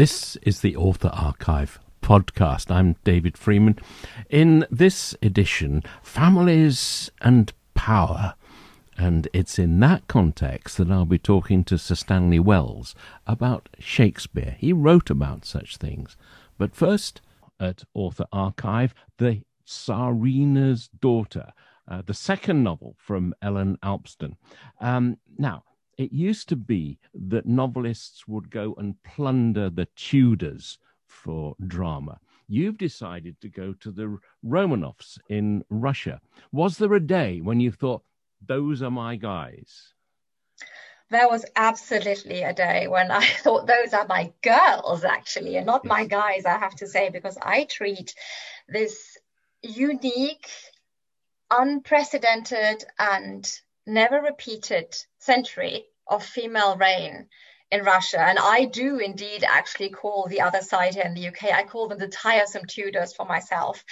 This is the Author Archive podcast. I'm David Freeman. In this edition, families and power. And it's in that context that I'll be talking to Sir Stanley Wells about Shakespeare. He wrote about such things. But first, at Author Archive, The Tsarina's Daughter, uh, the second novel from Ellen Alpsten. Um, now, it used to be that novelists would go and plunder the Tudors for drama. You've decided to go to the Romanovs in Russia. Was there a day when you thought, those are my guys? There was absolutely a day when I thought those are my girls, actually, and not my guys, I have to say, because I treat this unique, unprecedented, and never repeated century of female reign in Russia. And I do indeed actually call the other side here in the UK, I call them the tiresome Tudors for myself.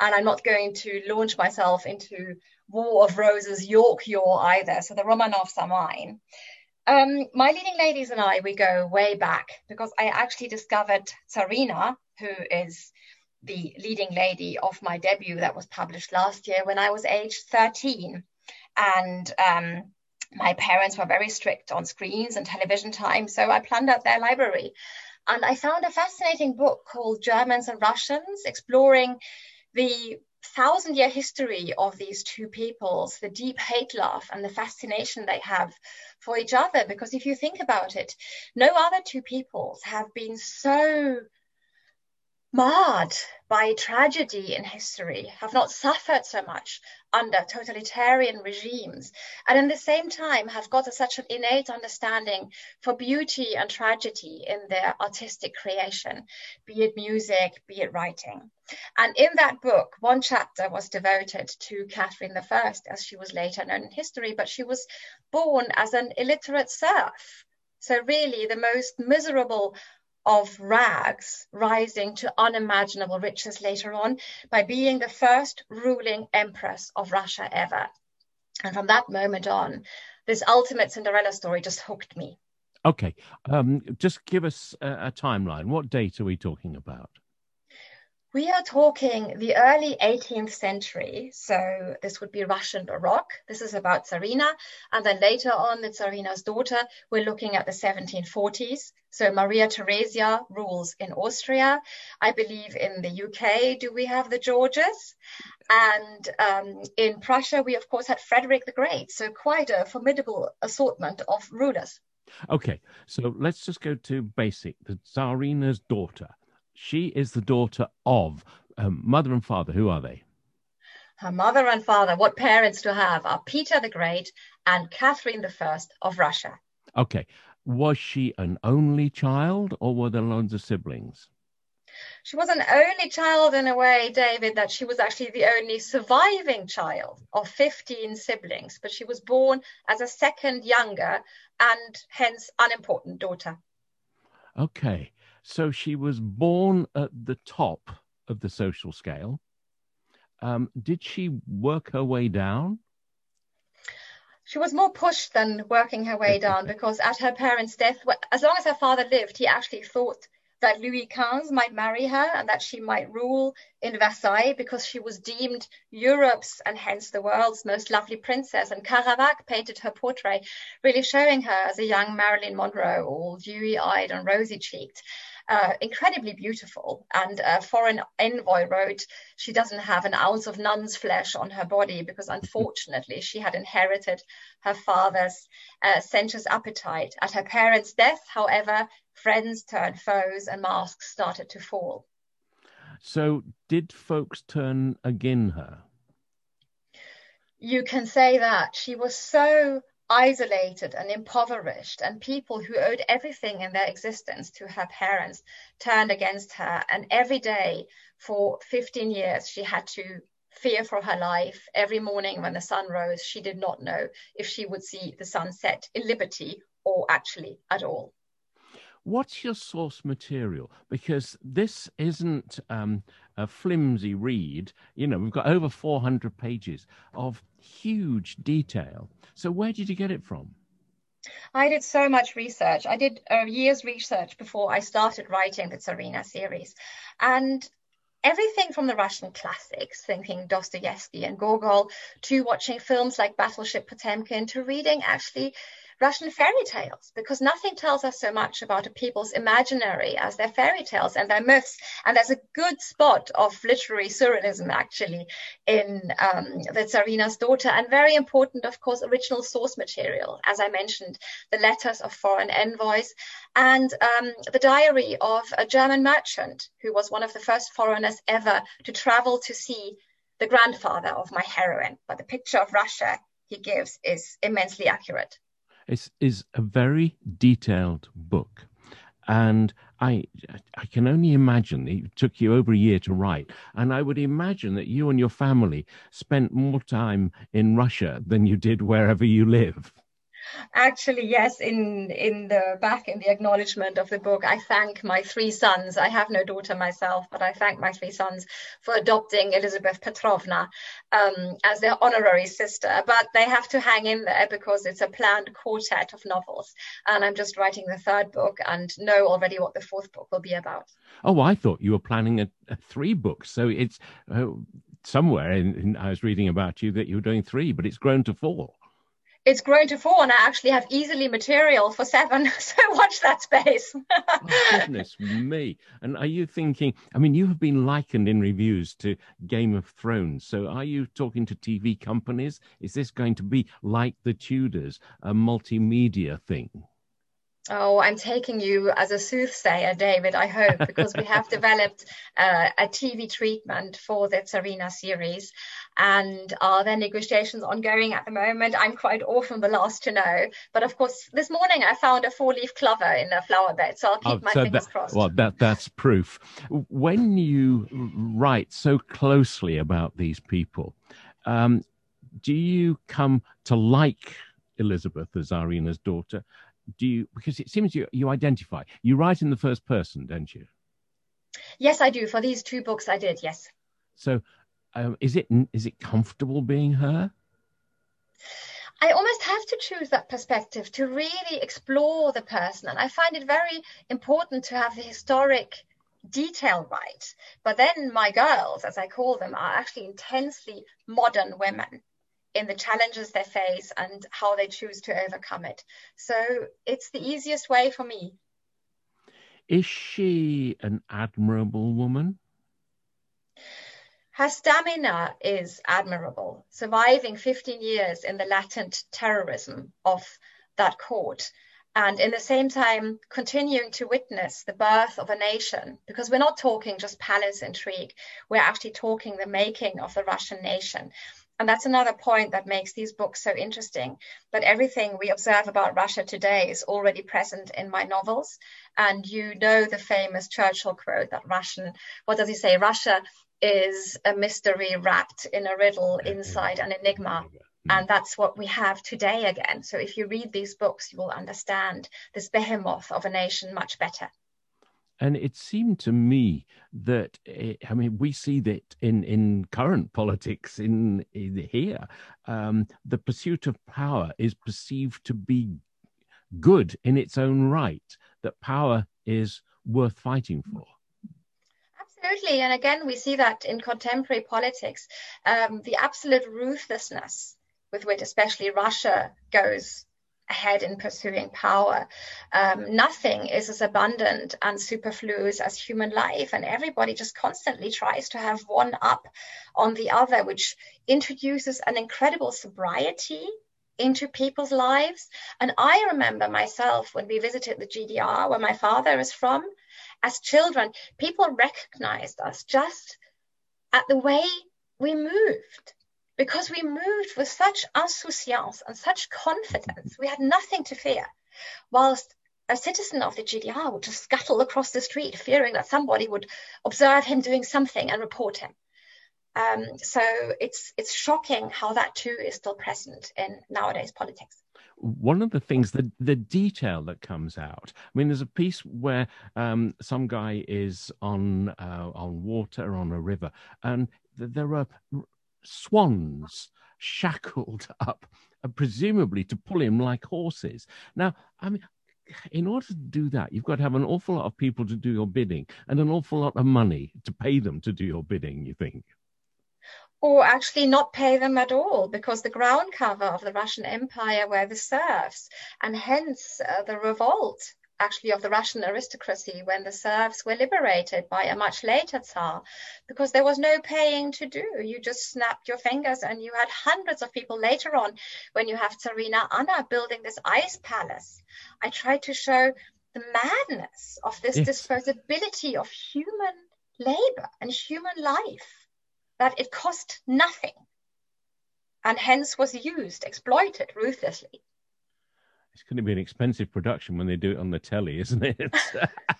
And I'm not going to launch myself into War of Roses, York, York either. So the Romanovs are mine. Um, my leading ladies and I, we go way back because I actually discovered Tsarina, who is the leading lady of my debut that was published last year when I was age 13. And um, my parents were very strict on screens and television time, so I plundered their library. And I found a fascinating book called Germans and Russians, exploring the thousand year history of these two peoples, the deep hate love and the fascination they have for each other. Because if you think about it, no other two peoples have been so marred by tragedy in history, have not suffered so much under totalitarian regimes, and in the same time have got a, such an innate understanding for beauty and tragedy in their artistic creation, be it music, be it writing. And in that book, one chapter was devoted to Catherine I, as she was later known in history, but she was born as an illiterate serf. So, really, the most miserable of rags rising to unimaginable riches later on by being the first ruling empress of Russia ever. And from that moment on, this ultimate Cinderella story just hooked me. Okay, um, just give us a, a timeline. What date are we talking about? We are talking the early 18th century. So this would be Russian Baroque. This is about Tsarina. And then later on, the Tsarina's daughter, we're looking at the 1740s. So Maria Theresia rules in Austria. I believe in the UK, do we have the Georges? And um, in Prussia, we of course had Frederick the Great. So quite a formidable assortment of rulers. Okay, so let's just go to basic the Tsarina's daughter. She is the daughter of um, mother and father. Who are they? Her mother and father, what parents to have, are Peter the Great and Catherine I of Russia. Okay. Was she an only child or were there loads of siblings? She was an only child in a way, David, that she was actually the only surviving child of 15 siblings, but she was born as a second younger and hence unimportant daughter. Okay. So she was born at the top of the social scale. Um, did she work her way down? She was more pushed than working her way down because at her parents' death, as long as her father lived, he actually thought that Louis XV might marry her and that she might rule in Versailles because she was deemed Europe's and hence the world's most lovely princess. And Caravaque painted her portrait, really showing her as a young Marilyn Monroe, all dewy eyed and rosy cheeked uh, incredibly beautiful. And a foreign envoy wrote, she doesn't have an ounce of nun's flesh on her body because unfortunately she had inherited her father's uh, sensuous appetite. At her parents' death, however, friends turned foes and masks started to fall. So, did folks turn again her? You can say that. She was so isolated and impoverished, and people who owed everything in their existence to her parents turned against her. And every day for 15 years, she had to fear for her life. Every morning when the sun rose, she did not know if she would see the sun set in liberty or actually at all. What's your source material? Because this isn't um, a flimsy read. You know, we've got over 400 pages of huge detail. So, where did you get it from? I did so much research. I did a year's research before I started writing the Tsarina series. And everything from the Russian classics, thinking Dostoevsky and Gogol, to watching films like Battleship Potemkin, to reading actually Russian fairy tales because nothing tells us so much about a people's imaginary as their fairy tales and their myths. And there's a good spot of literary surrealism actually in um, the Tsarina's daughter, and very important, of course, original source material. As I mentioned, the letters of foreign envoys and um, the diary of a German merchant who was one of the first foreigners ever to travel to see the grandfather of my heroine. But the picture of Russia he gives is immensely accurate. It is a very detailed book. And I, I can only imagine it took you over a year to write. And I would imagine that you and your family spent more time in Russia than you did wherever you live. Actually, yes, in in the back in the acknowledgement of the book, I thank my three sons. I have no daughter myself, but I thank my three sons for adopting Elizabeth Petrovna um, as their honorary sister. But they have to hang in there because it's a planned quartet of novels, and I'm just writing the third book and know already what the fourth book will be about. Oh, I thought you were planning a, a three books, so it's. Uh, somewhere in, in, I was reading about you that you were doing three, but it's grown to four it's grown to four and I actually have easily material for seven. So watch that space. oh, goodness me. And are you thinking, I mean, you have been likened in reviews to Game of Thrones. So are you talking to TV companies? Is this going to be like the Tudors, a multimedia thing? Oh, I'm taking you as a soothsayer, David, I hope, because we have developed uh, a TV treatment for the Tsarina series and are there negotiations ongoing at the moment? I'm quite often the last to know. But of course, this morning I found a four leaf clover in a flower bed, so I'll keep oh, my so fingers that, crossed. Well, that, that's proof. When you write so closely about these people, um, do you come to like Elizabeth as Tsarina's daughter? Do you because it seems you you identify. You write in the first person don't you? Yes i do. For these two books i did yes. So um, is it is it comfortable being her? I almost have to choose that perspective to really explore the person. And I find it very important to have the historic detail right. But then my girls, as I call them, are actually intensely modern women in the challenges they face and how they choose to overcome it. So it's the easiest way for me. Is she an admirable woman? Her stamina is admirable, surviving 15 years in the latent terrorism of that court. And in the same time, continuing to witness the birth of a nation, because we're not talking just palace intrigue, we're actually talking the making of the Russian nation. And that's another point that makes these books so interesting. That everything we observe about Russia today is already present in my novels. And you know the famous Churchill quote that Russian, what does he say? Russia is a mystery wrapped in a riddle inside an enigma. Mm. And that's what we have today again. So if you read these books, you will understand this behemoth of a nation much better. And it seemed to me that, it, eh, I mean, we see that in, in current politics in, in here, um, the pursuit of power is perceived to be good in its own right, that power is worth fighting for. Absolutely. And again, we see that in contemporary politics, um, the absolute ruthlessness with which especially Russia goes ahead in pursuing power. Um, nothing is as abundant and superfluous as human life, and everybody just constantly tries to have one up on the other, which introduces an incredible sobriety into people's lives. And I remember myself when we visited the GDR, where my father is from, as children, people recognized us just at the way we moved because we moved with such insouciance and such confidence. We had nothing to fear. Whilst a citizen of the GDR would just scuttle across the street, fearing that somebody would observe him doing something and report him. Um, so it's it's shocking how that too is still present in nowadays politics. One of the things, the the detail that comes out. I mean, there's a piece where um, some guy is on uh, on water on a river, and there are swans shackled up uh, presumably to pull him like horses. Now, I mean, in order to do that, you've got to have an awful lot of people to do your bidding and an awful lot of money to pay them to do your bidding, you think? Or actually not pay them at all, because the ground cover of the Russian Empire were the serfs, and hence uh, the revolt actually of the Russian aristocracy when the serfs were liberated by a much later Tsar, because there was no paying to do. You just snapped your fingers, and you had hundreds of people later on when you have Tsarina Anna building this ice palace. I tried to show the madness of this yes. disposability of human labor and human life, that it cost nothing and hence was used, exploited ruthlessly it's going to be an expensive production when they do it on the telly, isn't it?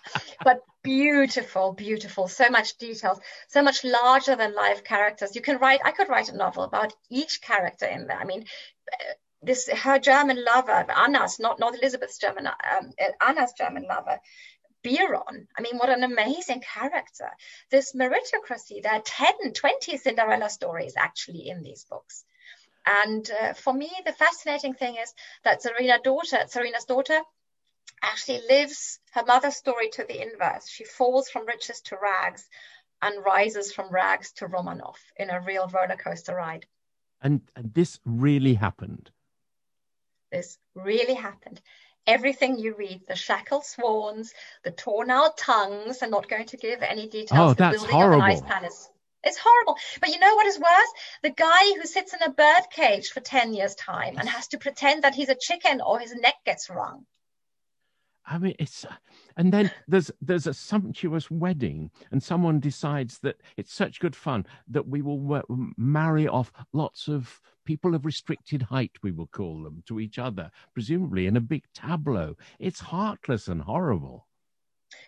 but beautiful, beautiful. So much details, so much larger than life characters. You can write. I could write a novel about each character in there. I mean, uh, this her German lover, Anna's not not Elizabeth's German, um, uh, Anna's German lover. Biron. I mean, what an amazing character. This meritocracy, there are 10, 20 Cinderella stories actually in these books. And uh, for me, the fascinating thing is that Tsarina daughter, Tsarina's daughter, actually lives her mother's story to the inverse. She falls from riches to rags and rises from rags to Romanov in a real roller coaster ride. And, and this really happened. This really happened. Everything you read, the shackled swans, the torn out tongues, I'm not going to give any details. Oh, that's horrible. It's horrible. But you know what is worse? The guy who sits in a bird cage for 10 years' time and has to pretend that he's a chicken or his neck gets wrung. I mean, it's and then there's there's a sumptuous wedding, and someone decides that it's such good fun that we will marry off lots of people of restricted height, we will call them, to each other, presumably in a big tableau. It's heartless and horrible.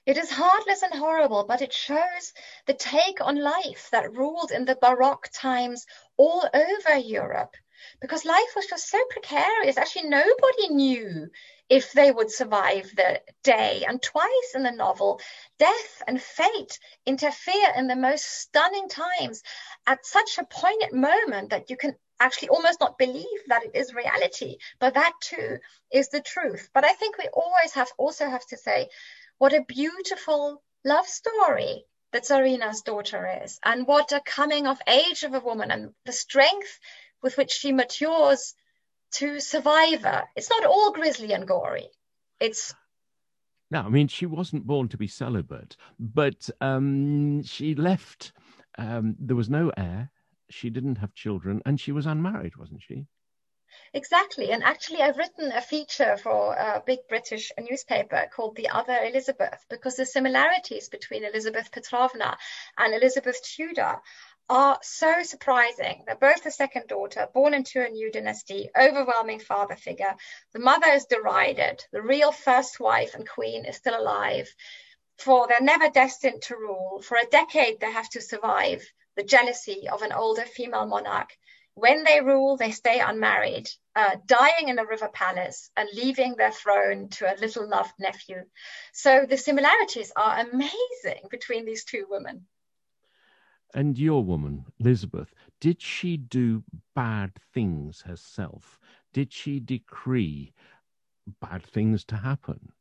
It is heartless and horrible, but it shows the take on life that ruled in the Baroque times all over Europe. Because life was just so precarious. Actually, nobody knew if they would survive the day. And twice in the novel, death and fate interfere in the most stunning times at such a poignant moment that you can actually almost not believe that it is reality. But that too is the truth. But I think we always have also have to say what a beautiful love story that Tsarina's daughter is, and what a coming of age of a woman, and the strength with which she matures to survive. It's not all grisly and gory. It's no, I mean she wasn't born to be celibate, but um, she left. Um, there was no heir. She didn't have children, and she was unmarried, wasn't she? Exactly. And actually, I've written a feature for a big British newspaper called The Other Elizabeth because the similarities between Elizabeth Petrovna and Elizabeth Tudor are so surprising. They're both the second daughter, born into a new dynasty, overwhelming father figure. The mother is derided. The real first wife and queen is still alive. For they're never destined to rule. For a decade, they have to survive the jealousy of an older female monarch when they rule, they stay unmarried, uh, dying in a river palace and leaving their throne to a little loved nephew. So the similarities are amazing between these two women. And your woman, Elizabeth, did she do bad things herself? Did she decree bad things to happen?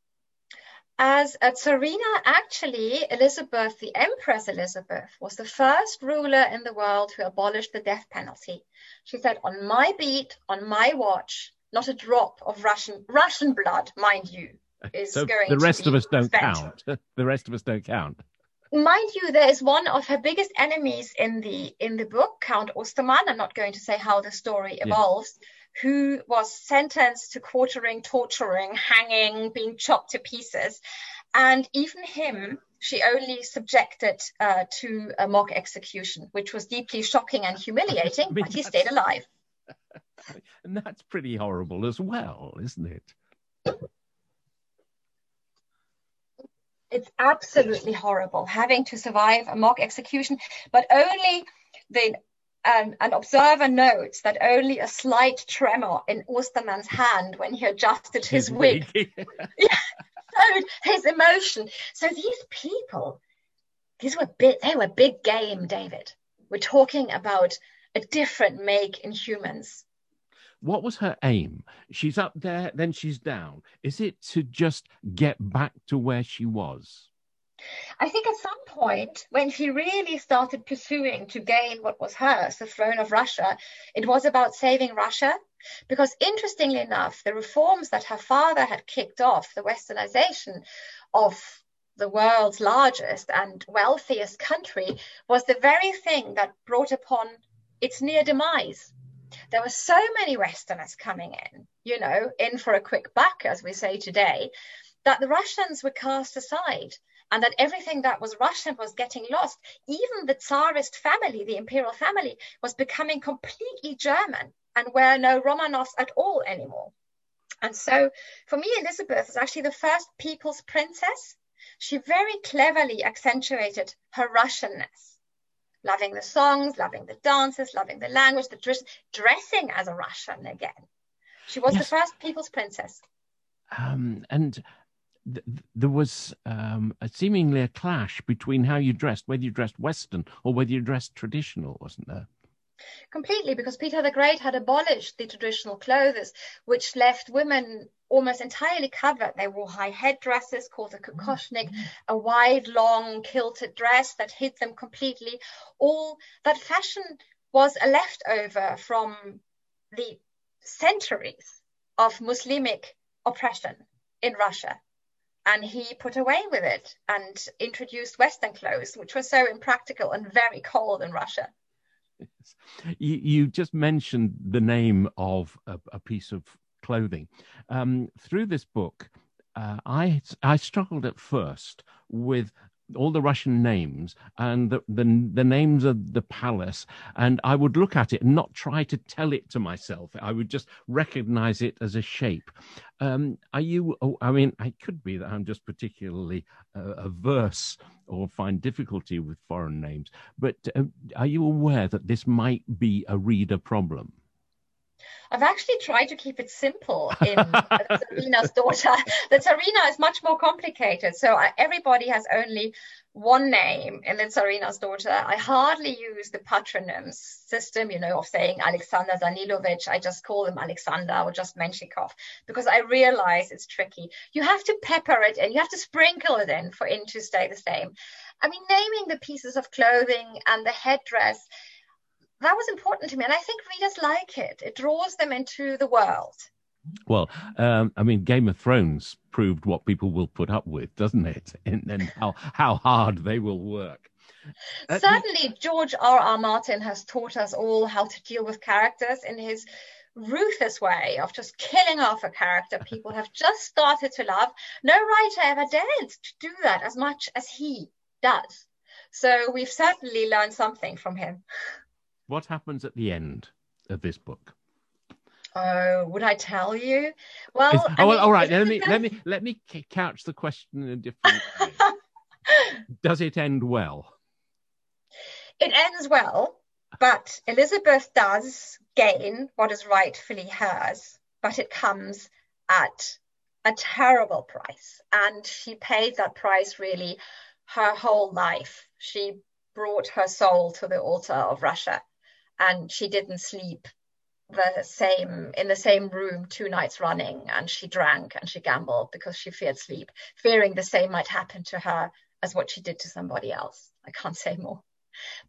As a Tsarina, actually, Elizabeth, the Empress Elizabeth, was the first ruler in the world who abolished the death penalty. She said, on my beat, on my watch, not a drop of Russian Russian blood, mind you, is so going. The rest of us don't spent. count. the rest of us don't count. Mind you, there is one of her biggest enemies in the in the book, Count Osterman. I'm not going to say how the story evolves. Yeah who was sentenced to quartering, torturing, hanging, being chopped to pieces. And even him, she only subjected uh, to a mock execution, which was deeply shocking and humiliating, I mean, but he stayed alive. And that's pretty horrible as well, isn't it? It's absolutely horrible having to survive a mock execution, but only the and an observer notes that only a slight tremor in Osterman's hand when he adjusted his, his wig, wig. yeah, showed his emotion. So these people, these were big, they were big game, David. We're talking about a different make in humans. what was her aim? She's up there, then she's down. Is it to just get back to where she was? I think at some point, when she really started pursuing to gain what was hers, the throne of Russia, it was about saving Russia. Because interestingly enough, the reforms that her father had kicked off, the westernization of the world's largest and wealthiest country, was the very thing that brought upon its near demise. There were so many Westerners coming in, you know, in for a quick buck, as we say today, that the Russians were cast aside and that everything that was Russian was getting lost. Even the Tsarist family, the imperial family, was becoming completely German and were no Romanovs at all anymore. And so for me, Elizabeth is actually the first people's princess. She very cleverly accentuated her Russianness, loving the songs, loving the dances, loving the language, the dress, dressing as a Russian again. She was yes. the first people's princess. Um, and th- there was um, a seemingly a clash between how you dressed, whether you dressed Western or whether you dressed traditional, wasn't there? Completely, because Peter the Great had abolished the traditional clothes, which left women almost entirely covered. They wore high headdresses called a kokoshnik, mm-hmm. a wide, long, kilted dress that hid them completely. All that fashion was a leftover from the centuries of Muslimic oppression in Russia and he put away with it and introduced Western clothes, which were so impractical and very cold in Russia. You, you just mentioned the name of a, a piece of clothing. Um, through this book, uh, I I struggled at first with all the Russian names and the, the, the names of the palace, and I would look at it and not try to tell it to myself. I would just recognize it as a shape. Um, are you? Oh, I mean, it could be that I'm just particularly uh, averse or find difficulty with foreign names. But uh, are you aware that this might be a reader problem? I've actually tried to keep it simple in Tsarina's daughter. The Tsarina is much more complicated. So I, everybody has only one name in the Tsarina's daughter. I hardly use the patronyms system, you know, of saying Alexander Danilovich. I just call him Alexander or just Menshikov because I realize it's tricky. You have to pepper it in, you have to sprinkle it in for it to stay the same. I mean, naming the pieces of clothing and the headdress that was important to me. And I think readers like it. It draws them into the world. Well, um, I mean, Game of Thrones proved what people will put up with, doesn't it? And, and how, how hard they will work. Uh, Certainly, George R. R. Martin has taught us all how to deal with characters in his ruthless way of just killing off a character people have just started to love. No writer ever dared to do that as much as he does. So we've certainly learned something from him. What happens at the end of this book? Oh, would I tell you? Well, oh, I mean, all right. Let me let me let me couch the question in a different way. Does it end well? It ends well, but Elizabeth does gain what is rightfully hers, but it comes at a terrible price, and she paid that price really her whole life. She brought her soul to the altar of Russia and she didn't sleep the same in the same room two nights running and she drank and she gambled because she feared sleep fearing the same might happen to her as what she did to somebody else. I can't say more.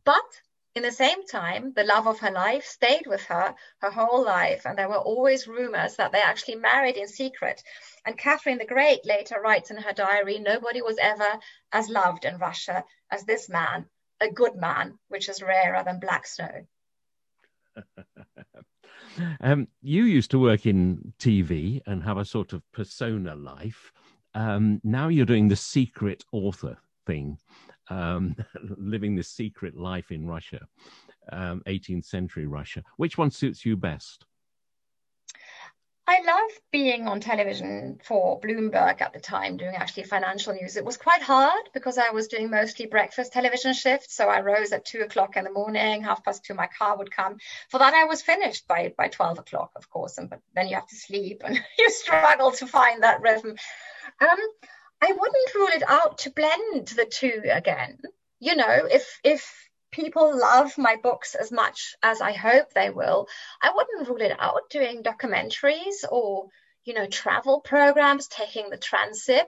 But in the same time the love of her life stayed with her her whole life and there were always rumors that they actually married in secret. And catherine the great later writes in her diary nobody was ever as loved in russia as this man a good man which is rarer than black snow um, you used to work in TV and have a sort of persona life. Um, now you're doing the secret author thing, um, living the secret life in Russia, 18th um, century Russia. Which one suits you best? I love being on television for Bloomberg at the time, doing actually financial news. It was quite hard because I was doing mostly breakfast television shifts. So I rose at two o'clock in the morning, half past two, my car would come. For that, I was finished by, by 12 o'clock, of course. And but then you have to sleep and you struggle to find that rhythm. Um, I wouldn't rule it out to blend the two again. You know, if if people love my books as much as I hope they will, I wouldn't rule it out doing documentaries or, you know, travel programs, taking the transit,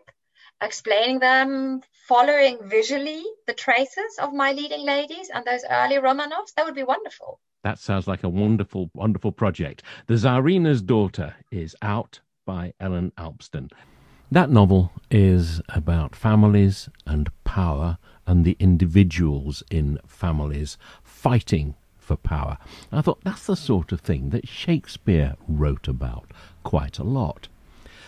explaining them, following visually the traces of my leading ladies and those early Romanovs. That would be wonderful. That sounds like a wonderful, wonderful project. The Tsarina's Daughter is out by Ellen Alpsten. That novel is about families and power and the individuals in families fighting for power. I thought that's the sort of thing that Shakespeare wrote about quite a lot.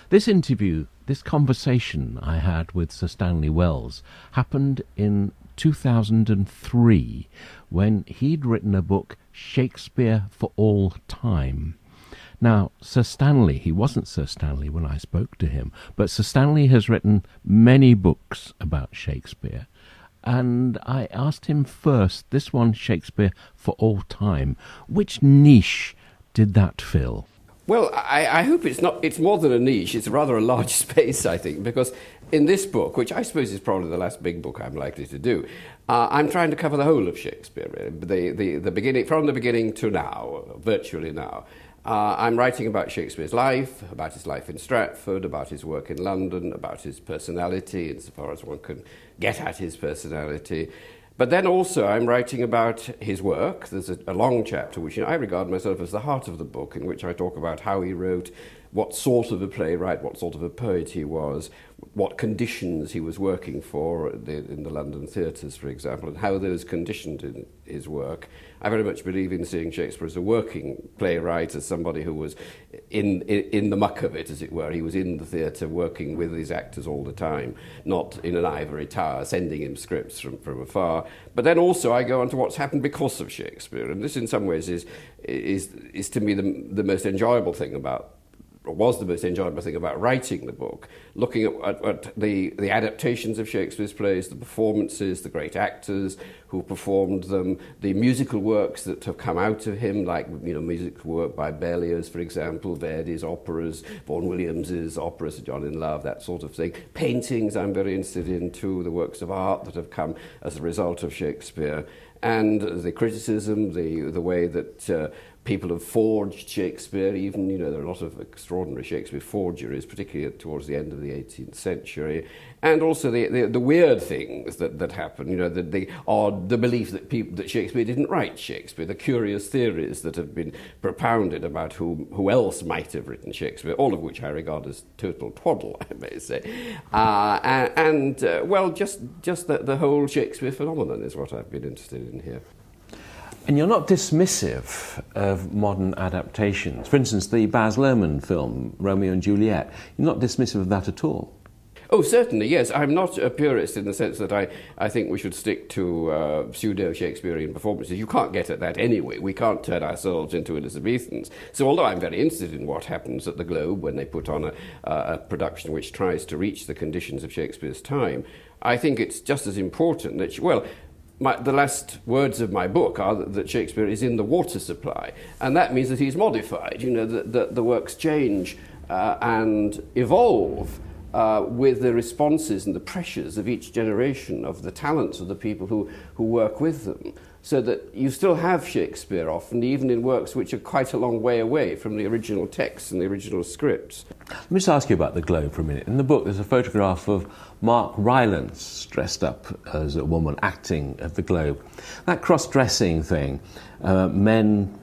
This interview, this conversation I had with Sir Stanley Wells, happened in 2003 when he'd written a book, Shakespeare for All Time. Now, Sir Stanley, he wasn't Sir Stanley when I spoke to him, but Sir Stanley has written many books about Shakespeare. And I asked him first, this one, Shakespeare for All Time, which niche did that fill? Well, I, I, hope it's not. It's more than a niche. It's rather a large space, I think, because in this book, which I suppose is probably the last big book I'm likely to do, uh, I'm trying to cover the whole of Shakespeare, really, the, the, the beginning, from the beginning to now, virtually now. Uh, I'm writing about Shakespeare's life, about his life in Stratford, about his work in London, about his personality, insofar as one can get at his personality. But then also, I'm writing about his work. There's a, a long chapter, which you know, I regard myself as the heart of the book, in which I talk about how he wrote, what sort of a playwright, what sort of a poet he was, what conditions he was working for in the London theatres, for example, and how those conditioned his work. I very much believe in seeing Shakespeare as a working playwright, as somebody who was in, in, in the muck of it, as it were. He was in the theatre working with his actors all the time, not in an ivory tower sending him scripts from, from afar. But then also I go on to what's happened because of Shakespeare, and this in some ways is, is, is to me the, the most enjoyable thing about was the most enjoyable thing about writing the book, looking at, at, at, the, the adaptations of Shakespeare's plays, the performances, the great actors who performed them, the musical works that have come out of him, like you know musical work by Berlioz, for example, Verdi's operas, Vaughan Williams's operas, John in Love, that sort of thing. Paintings I'm very interested in too, the works of art that have come as a result of Shakespeare and the criticism, the the way that uh, people have forged Shakespeare, even, you know, there are a lot of extraordinary Shakespeare forgeries, particularly towards the end of the 18th century. And also the, the, the weird things that, that happen, you know, the, the odd, the belief that, people, that Shakespeare didn't write Shakespeare, the curious theories that have been propounded about who, who else might have written Shakespeare, all of which I regard as total twaddle, I may say. Uh, and, and uh, well, just, just the, the whole Shakespeare phenomenon is what I've been interested in here. And you're not dismissive of modern adaptations. For instance, the Baz Luhrmann film, Romeo and Juliet, you're not dismissive of that at all. Oh, certainly, yes. I'm not a purist in the sense that I, I think we should stick to uh, pseudo Shakespearean performances. You can't get at that anyway. We can't turn ourselves into Elizabethans. So, although I'm very interested in what happens at the Globe when they put on a, uh, a production which tries to reach the conditions of Shakespeare's time, I think it's just as important that, well, my, the last words of my book are that, that, Shakespeare is in the water supply, and that means that he's modified. You know, that the, the, works change uh, and evolve uh, with the responses and the pressures of each generation of the talents of the people who, who work with them so that you still have Shakespeare often, even in works which are quite a long way away from the original texts and the original scripts. Let me just ask you about the Globe for a minute. In the book, there's a photograph of Mark Rylance dressed up as a woman acting at the Globe. That cross dressing thing, uh, men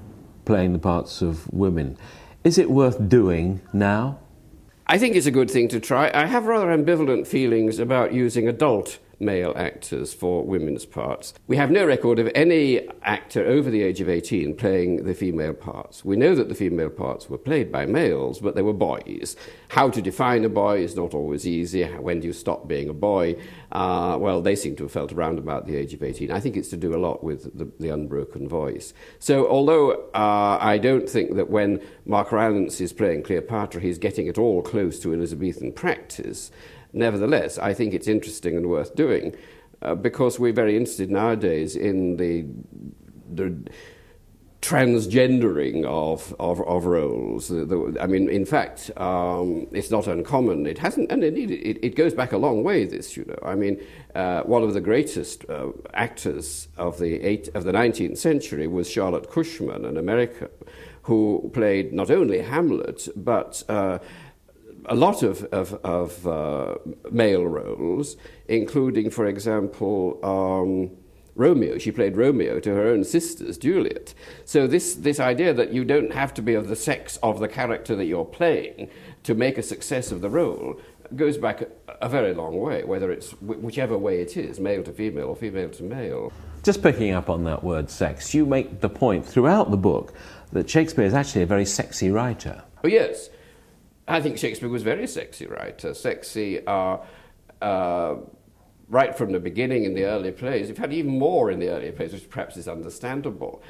playing the parts of women, is it worth doing now? I think it's a good thing to try. I have rather ambivalent feelings about using adult male actors for women's parts. We have no record of any actor over the age of 18 playing the female parts. We know that the female parts were played by males, but they were boys. How to define a boy is not always easy. When do you stop being a boy? Uh, well, they seem to have felt around about the age of 18. I think it's to do a lot with the, the unbroken voice. So, although uh, I don't think that when Mark Rylance is playing Cleopatra, he's getting at all close to Elizabethan practice, Nevertheless, I think it's interesting and worth doing uh, because we're very interested nowadays in the, the transgendering of, of, of roles. The, the, I mean, in fact, um, it's not uncommon. It hasn't, and indeed, it, it, goes back a long way. This, you know, I mean, uh, one of the greatest uh, actors of the eight, of the 19th century was Charlotte Cushman, an American, who played not only Hamlet but uh, a lot of, of, of uh, male roles, including, for example. Um, Romeo. She played Romeo to her own sister's Juliet. So this, this idea that you don't have to be of the sex of the character that you're playing to make a success of the role goes back a, a very long way, whether it's whichever way it is, male to female or female to male. Just picking up on that word sex, you make the point throughout the book that Shakespeare is actually a very sexy writer. Oh, yes. I think Shakespeare was very sexy writer. Sexy, uh, uh, right from the beginning in the early plays, in fact, even more in the earlier plays, which perhaps is understandable.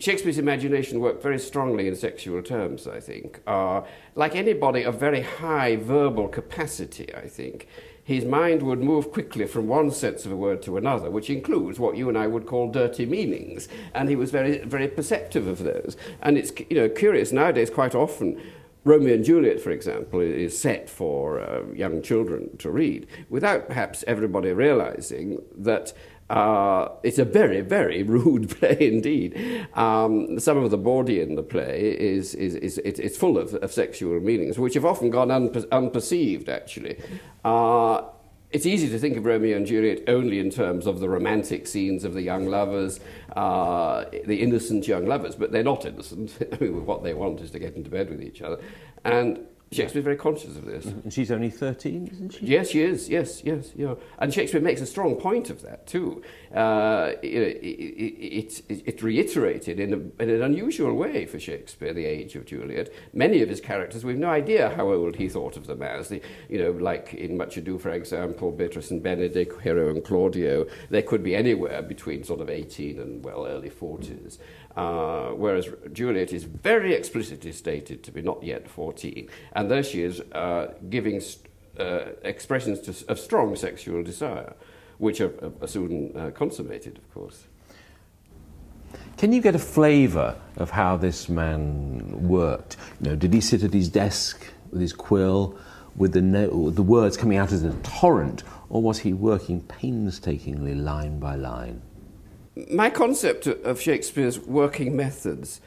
Shakespeare's imagination worked very strongly in sexual terms, I think. Uh, like anybody of very high verbal capacity, I think, his mind would move quickly from one sense of a word to another, which includes what you and I would call dirty meanings. And he was very, very perceptive of those. And it's you know, curious, nowadays, quite often, Romeo and Juliet, for example, is set for uh, young children to read, without perhaps everybody realizing that uh, it's a very, very rude play indeed. Um, some of the bawdy in the play is, is, is it, it's full of, of, sexual meanings, which have often gone unper- unperceived, actually. Uh, it's easy to think of Romeo and Juliet only in terms of the romantic scenes of the young lovers, uh, the innocent young lovers, but they're not innocent. I mean what they want is to get into bed with each other. And Shakespeare's very conscious of this. And she's only 13, isn't she? Yes, she is. Yes, yes. Yeah. And Shakespeare makes a strong point of that, too. Uh, it, it, it, it, reiterated in, a, in, an unusual way for Shakespeare the age of Juliet. Many of his characters, we've no idea how old he thought of them as. The, you know, like in Much Ado, for example, Beatrice and Benedick, Hero and Claudio, they could be anywhere between sort of 18 and, well, early 40s. Uh, whereas Juliet is very explicitly stated to be not yet 14. And there she is uh, giving uh, expressions to, of strong sexual desire, which are, are soon consummated, of course. Can you get a flavour of how this man worked? You know, did he sit at his desk with his quill, with the, no- the words coming out as a torrent, or was he working painstakingly line by line? My concept of Shakespeare's working methods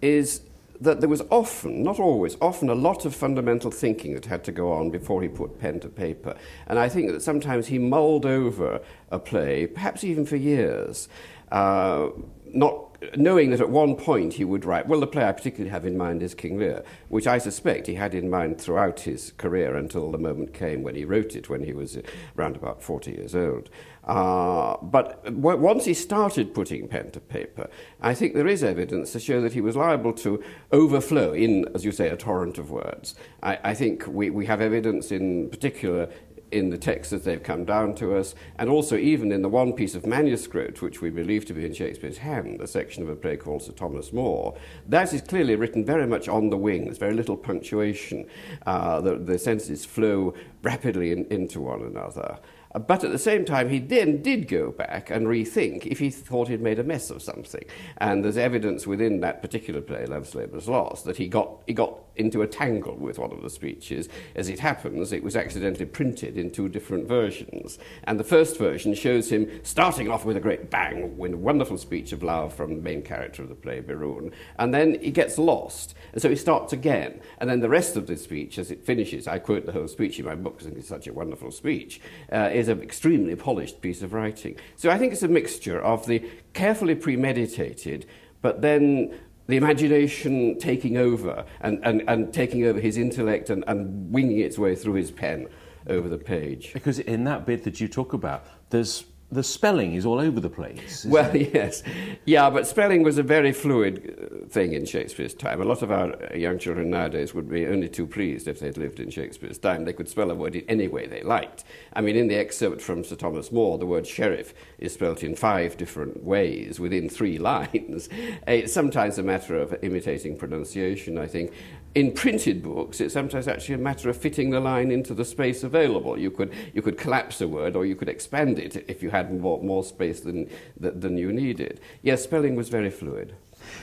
is that there was often, not always, often a lot of fundamental thinking that had to go on before he put pen to paper. And I think that sometimes he mulled over a play, perhaps even for years, uh, not knowing that at one point he would write, well, the play I particularly have in mind is King Lear, which I suspect he had in mind throughout his career until the moment came when he wrote it, when he was around about 40 years old. Uh, but w- once he started putting pen to paper, I think there is evidence to show that he was liable to overflow in, as you say, a torrent of words. I, I think we, we have evidence in particular in the texts as they've come down to us, and also even in the one piece of manuscript which we believe to be in Shakespeare's hand, a section of a play called Sir Thomas More. That is clearly written very much on the wing. There's very little punctuation. Uh, the, the sentences flow rapidly in, into one another. But at the same time, he then did go back and rethink if he thought he'd made a mess of something. And there's evidence within that particular play, Love's Labour's Lost, that he got, he got into a tangle with one of the speeches. As it happens, it was accidentally printed in two different versions. And the first version shows him starting off with a great bang, with a wonderful speech of love from the main character of the play, Birun. And then he gets lost, and so he starts again. And then the rest of the speech, as it finishes, I quote the whole speech in my book because it's such a wonderful speech, uh, is an extremely polished piece of writing. So I think it's a mixture of the carefully premeditated, but then the imagination taking over and, and, and taking over his intellect and, and winging its way through his pen over the page. Because in that bit that you talk about, there's the spelling is all over the place. Well, it? yes. Yeah, but spelling was a very fluid uh, thing in Shakespeare's time. A lot of our uh, young children nowadays would be only too pleased if they'd lived in Shakespeare's time. They could spell a word in any way they liked. I mean, in the excerpt from Sir Thomas More, the word sheriff is spelt in five different ways within three lines. It's sometimes a matter of imitating pronunciation, I think in printed books, it's sometimes actually a matter of fitting the line into the space available. You could, you could collapse a word or you could expand it if you had more, more space than, than you needed. Yes, spelling was very fluid.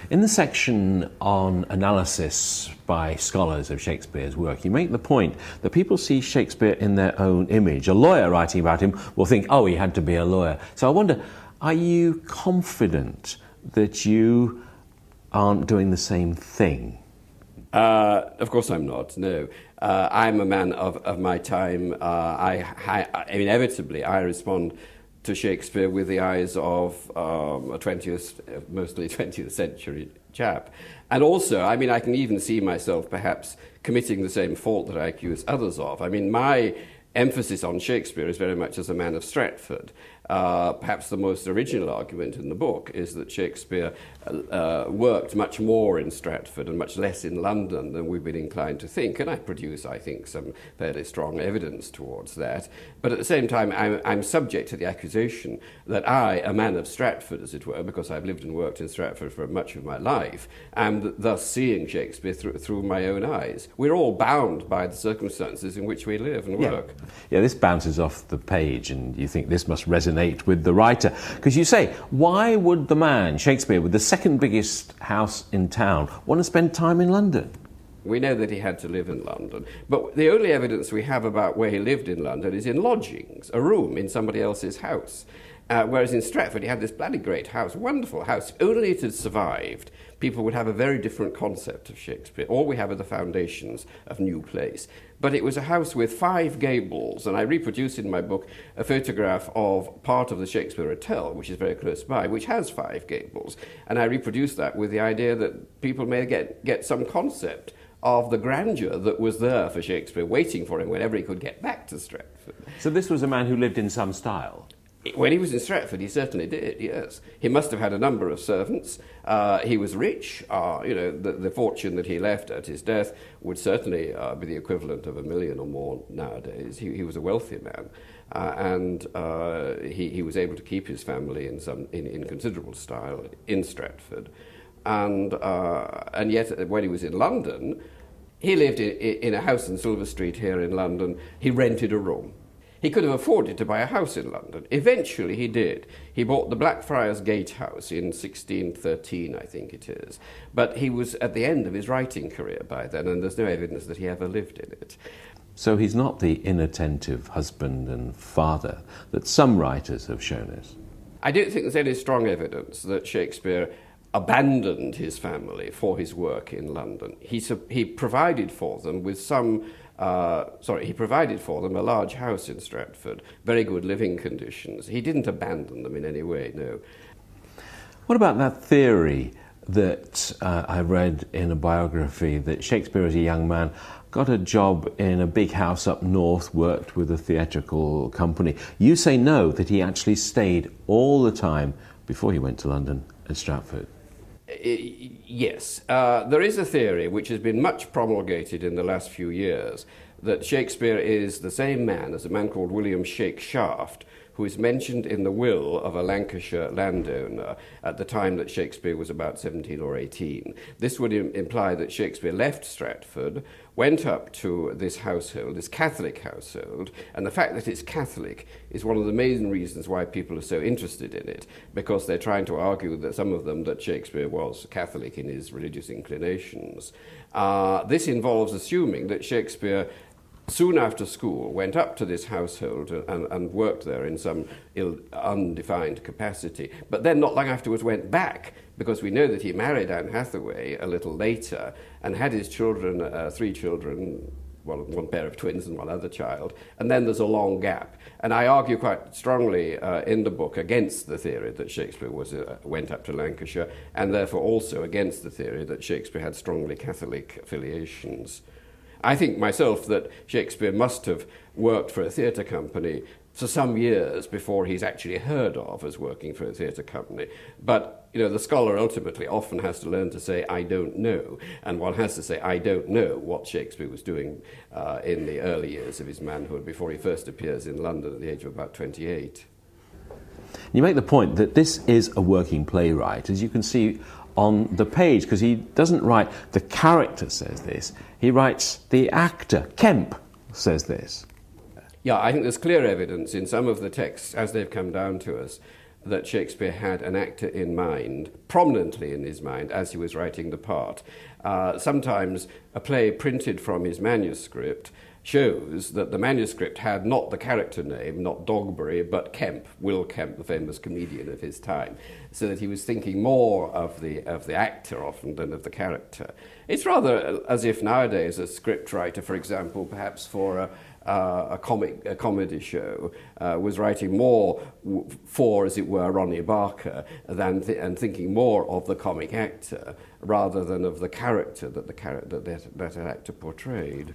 In the section on analysis by scholars of Shakespeare's work, you make the point that people see Shakespeare in their own image. A lawyer writing about him will think, oh, he had to be a lawyer. So I wonder, are you confident that you aren't doing the same thing? Uh, of course, I'm not. No, uh, I'm a man of, of my time. Uh, I, I, inevitably I respond to Shakespeare with the eyes of um, a 20th, mostly 20th century chap. And also, I mean, I can even see myself perhaps committing the same fault that I accuse others of. I mean, my emphasis on Shakespeare is very much as a man of Stratford. Uh, perhaps the most original argument in the book is that Shakespeare uh, worked much more in Stratford and much less in London than we've been inclined to think. And I produce, I think, some fairly strong evidence towards that. But at the same time, I'm, I'm subject to the accusation that I, a man of Stratford, as it were, because I've lived and worked in Stratford for much of my life, am thus seeing Shakespeare through, through my own eyes. We're all bound by the circumstances in which we live and work. Yeah, yeah this bounces off the page, and you think this must resonate with the writer. Because you say, why would the man, Shakespeare, with the second biggest house in town, want to spend time in London? We know that he had to live in London. But the only evidence we have about where he lived in London is in lodgings, a room in somebody else's house. Uh, whereas in Stratford, he had this bloody great house, wonderful house. Only it had survived, people would have a very different concept of Shakespeare. All we have are the foundations of New Place. But it was a house with five gables, and I reproduce in my book a photograph of part of the Shakespeare Hotel, which is very close by, which has five gables. And I reproduce that with the idea that people may get, get some concept of the grandeur that was there for Shakespeare, waiting for him whenever he could get back to Stratford. So this was a man who lived in some style? When he was in Stratford, he certainly did, yes. He must have had a number of servants. Uh, he was rich. Uh, you know, the, the, fortune that he left at his death would certainly uh, be the equivalent of a million or more nowadays. He, he was a wealthy man. Uh, and uh, he, he was able to keep his family in, some, in, in considerable style in Stratford. And, uh, and yet, when he was in London, he lived in, in a house in Silver Street here in London. He rented a room. He could have afforded to buy a house in London. Eventually, he did. He bought the Blackfriars Gate house in 1613, I think it is. But he was at the end of his writing career by then, and there's no evidence that he ever lived in it. So he's not the inattentive husband and father that some writers have shown us. I don't think there's any strong evidence that Shakespeare abandoned his family for his work in London. He, he provided for them with some, uh, sorry, he provided for them a large house in Stratford, very good living conditions. He didn't abandon them in any way, no. What about that theory that uh, I read in a biography that Shakespeare, as a young man, got a job in a big house up north, worked with a theatrical company. You say no, that he actually stayed all the time before he went to London at Stratford. Yes. Uh, there is a theory which has been much promulgated in the last few years that Shakespeare is the same man as a man called William Shakeshaft, who is mentioned in the will of a Lancashire landowner at the time that Shakespeare was about 17 or 18. This would Im- imply that Shakespeare left Stratford, went up to this household, this Catholic household, and the fact that it's Catholic is one of the main reasons why people are so interested in it, because they're trying to argue that some of them that Shakespeare was Catholic in his religious inclinations. Uh, this involves assuming that Shakespeare soon after school, went up to this household and, and worked there in some Ill, undefined capacity. But then, not long afterwards, went back because we know that he married Anne Hathaway a little later and had his children, uh, three children, well, one pair of twins and one other child, and then there's a long gap. And I argue quite strongly uh, in the book against the theory that Shakespeare was, uh, went up to Lancashire, and therefore also against the theory that Shakespeare had strongly Catholic affiliations. I think myself that Shakespeare must have worked for a theatre company for some years before he's actually heard of as working for a theatre company. But you know, the scholar ultimately often has to learn to say, "I don't know," and one has to say, "I don't know what Shakespeare was doing uh, in the early years of his manhood before he first appears in London at the age of about 28." You make the point that this is a working playwright, as you can see on the page, because he doesn't write the character says this. He writes, the actor, Kemp, says this. Yeah, I think there's clear evidence in some of the texts as they've come down to us that Shakespeare had an actor in mind, prominently in his mind, as he was writing the part. Uh, sometimes a play printed from his manuscript shows that the manuscript had not the character name, not Dogberry, but Kemp, Will Kemp, the famous comedian of his time, so that he was thinking more of the, of the actor often than of the character. It's rather as if nowadays a scriptwriter, for example, perhaps for a, uh, a comic a comedy show uh, was writing more for, as it were, Ronnie Barker than th- and thinking more of the comic actor rather than of the character that the char- that, that, that actor portrayed.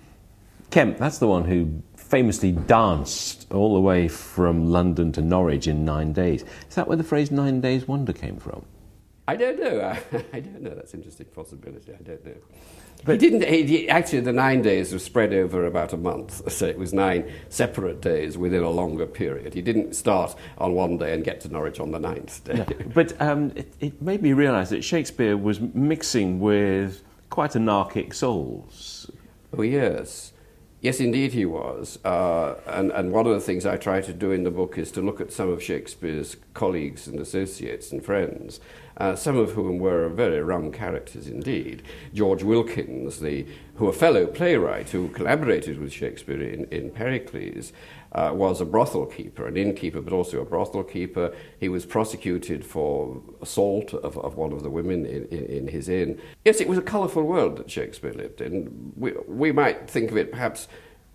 Kemp, that's the one who famously danced all the way from London to Norwich in nine days. Is that where the phrase nine days wonder came from? I don't know. I, don't know. That's an interesting possibility. I don't know. But he didn't. He, actually, the nine days were spread over about a month, so it was nine separate days within a longer period. He didn't start on one day and get to Norwich on the ninth day. But um, it, it made me realise that Shakespeare was mixing with quite anarchic souls. Oh yes. Yes, indeed, he was. Uh, and, and one of the things I try to do in the book is to look at some of Shakespeare's colleagues and associates and friends, uh, some of whom were very rum characters indeed. George Wilkins, the, who a fellow playwright who collaborated with Shakespeare in, in Pericles, uh, was a brothel keeper, an innkeeper, but also a brothel keeper. He was prosecuted for assault of, of one of the women in, in, in his inn. Yes, it was a colourful world that Shakespeare lived in. We, we might think of it perhaps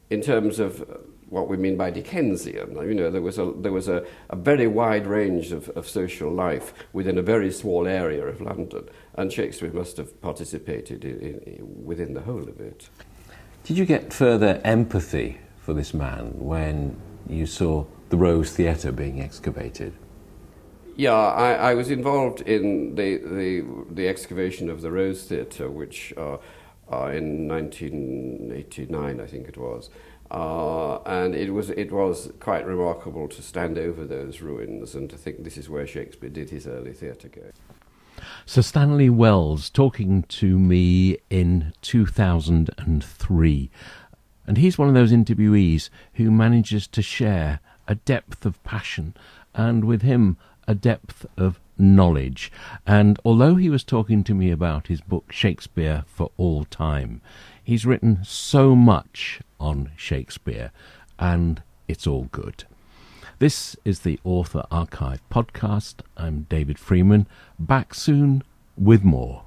in terms of what we mean by Dickensian. You know, there was a, there was a, a very wide range of, of social life within a very small area of London, and Shakespeare must have participated in, in, within the whole of it. Did you get further empathy for this man when you saw the Rose Theatre being excavated? Yeah, I, I was involved in the, the, the, excavation of the Rose Theatre, which uh, uh, in 1989, I think it was. Uh, and it was, it was quite remarkable to stand over those ruins and to think this is where Shakespeare did his early theatre going. Sir Stanley Wells talking to me in 2003 and he's one of those interviewees who manages to share a depth of passion and with him a depth of knowledge. And although he was talking to me about his book Shakespeare for All Time, he's written so much on Shakespeare, and it's all good. This is the Author Archive podcast. I'm David Freeman, back soon with more.